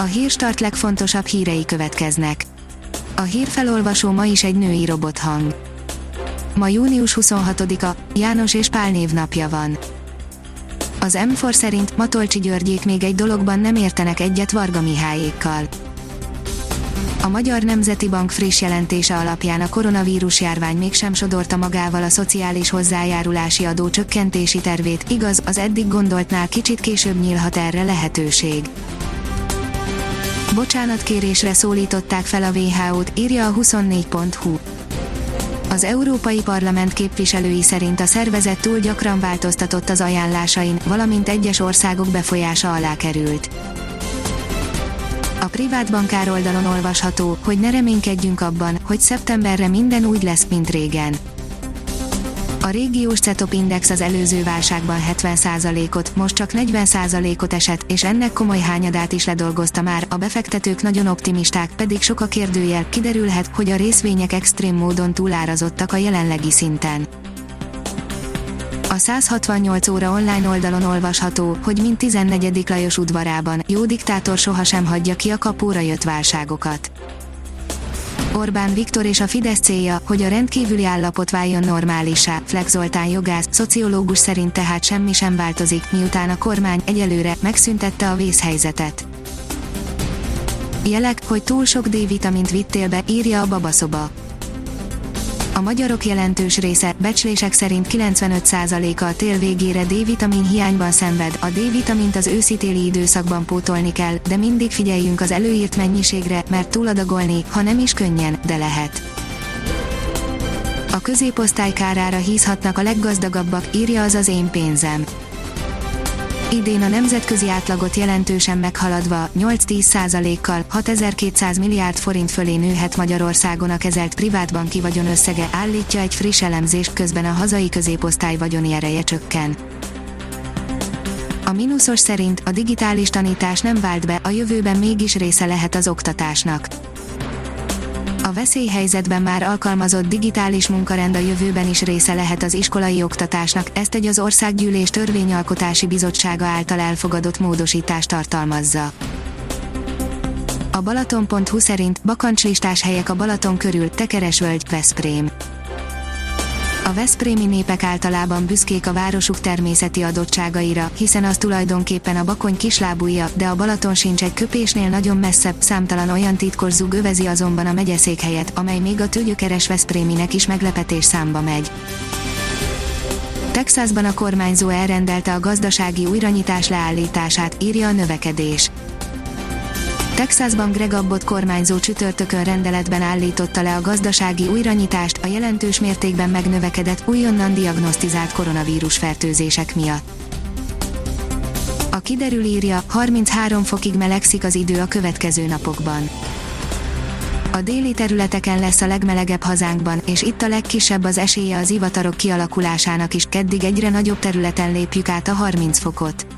A hírstart legfontosabb hírei következnek. A hírfelolvasó ma is egy női robothang. Ma június 26-a, János és Pál névnapja van. Az M4 szerint Matolcsi Györgyék még egy dologban nem értenek egyet Varga Mihályékkal. A Magyar Nemzeti Bank friss jelentése alapján a koronavírus járvány mégsem sodorta magával a szociális hozzájárulási adó csökkentési tervét, igaz, az eddig gondoltnál kicsit később nyílhat erre lehetőség. Bocsánatkérésre szólították fel a WHO-t, írja a 24.hu. Az Európai Parlament képviselői szerint a szervezet túl gyakran változtatott az ajánlásain, valamint egyes országok befolyása alá került. A privát bankár oldalon olvasható, hogy ne reménykedjünk abban, hogy szeptemberre minden úgy lesz, mint régen. A régiós CETOP index az előző válságban 70%-ot, most csak 40%-ot esett, és ennek komoly hányadát is ledolgozta már, a befektetők nagyon optimisták, pedig sok a kérdőjel, kiderülhet, hogy a részvények extrém módon túlárazottak a jelenlegi szinten. A 168 óra online oldalon olvasható, hogy mint 14. Lajos udvarában, jó diktátor sohasem hagyja ki a kapóra jött válságokat. Orbán Viktor és a Fidesz célja, hogy a rendkívüli állapot váljon normálisá, Flex Zoltán jogász, szociológus szerint tehát semmi sem változik, miután a kormány egyelőre megszüntette a vészhelyzetet. Jelek, hogy túl sok D-vitamint vittél be, írja a babaszoba a magyarok jelentős része, becslések szerint 95%-a a tél végére D-vitamin hiányban szenved, a D-vitamint az őszi-téli időszakban pótolni kell, de mindig figyeljünk az előírt mennyiségre, mert túladagolni, ha nem is könnyen, de lehet. A középosztály kárára hízhatnak a leggazdagabbak, írja az az én pénzem idén a nemzetközi átlagot jelentősen meghaladva 8-10 kal 6200 milliárd forint fölé nőhet Magyarországon a kezelt privátbanki vagyon összege, állítja egy friss elemzés, közben a hazai középosztály vagyoni ereje csökken. A mínuszos szerint a digitális tanítás nem vált be, a jövőben mégis része lehet az oktatásnak a veszélyhelyzetben már alkalmazott digitális munkarend a jövőben is része lehet az iskolai oktatásnak, ezt egy az Országgyűlés Törvényalkotási Bizottsága által elfogadott módosítás tartalmazza. A Balaton.hu szerint bakancslistás helyek a Balaton körül, Tekeresvölgy, Veszprém. A veszprémi népek általában büszkék a városuk természeti adottságaira, hiszen az tulajdonképpen a bakony kislábúja, de a Balaton sincs egy köpésnél nagyon messzebb, számtalan olyan titkos zug övezi azonban a megyeszékhelyet, amely még a tőgyökeres veszpréminek is meglepetés számba megy. Texasban a kormányzó elrendelte a gazdasági újranyitás leállítását, írja a növekedés. Texasban Greg Abbott kormányzó csütörtökön rendeletben állította le a gazdasági újranyitást a jelentős mértékben megnövekedett, újonnan diagnosztizált koronavírus fertőzések miatt. A kiderül írja, 33 fokig melegszik az idő a következő napokban. A déli területeken lesz a legmelegebb hazánkban, és itt a legkisebb az esélye az ivatarok kialakulásának is, keddig egyre nagyobb területen lépjük át a 30 fokot.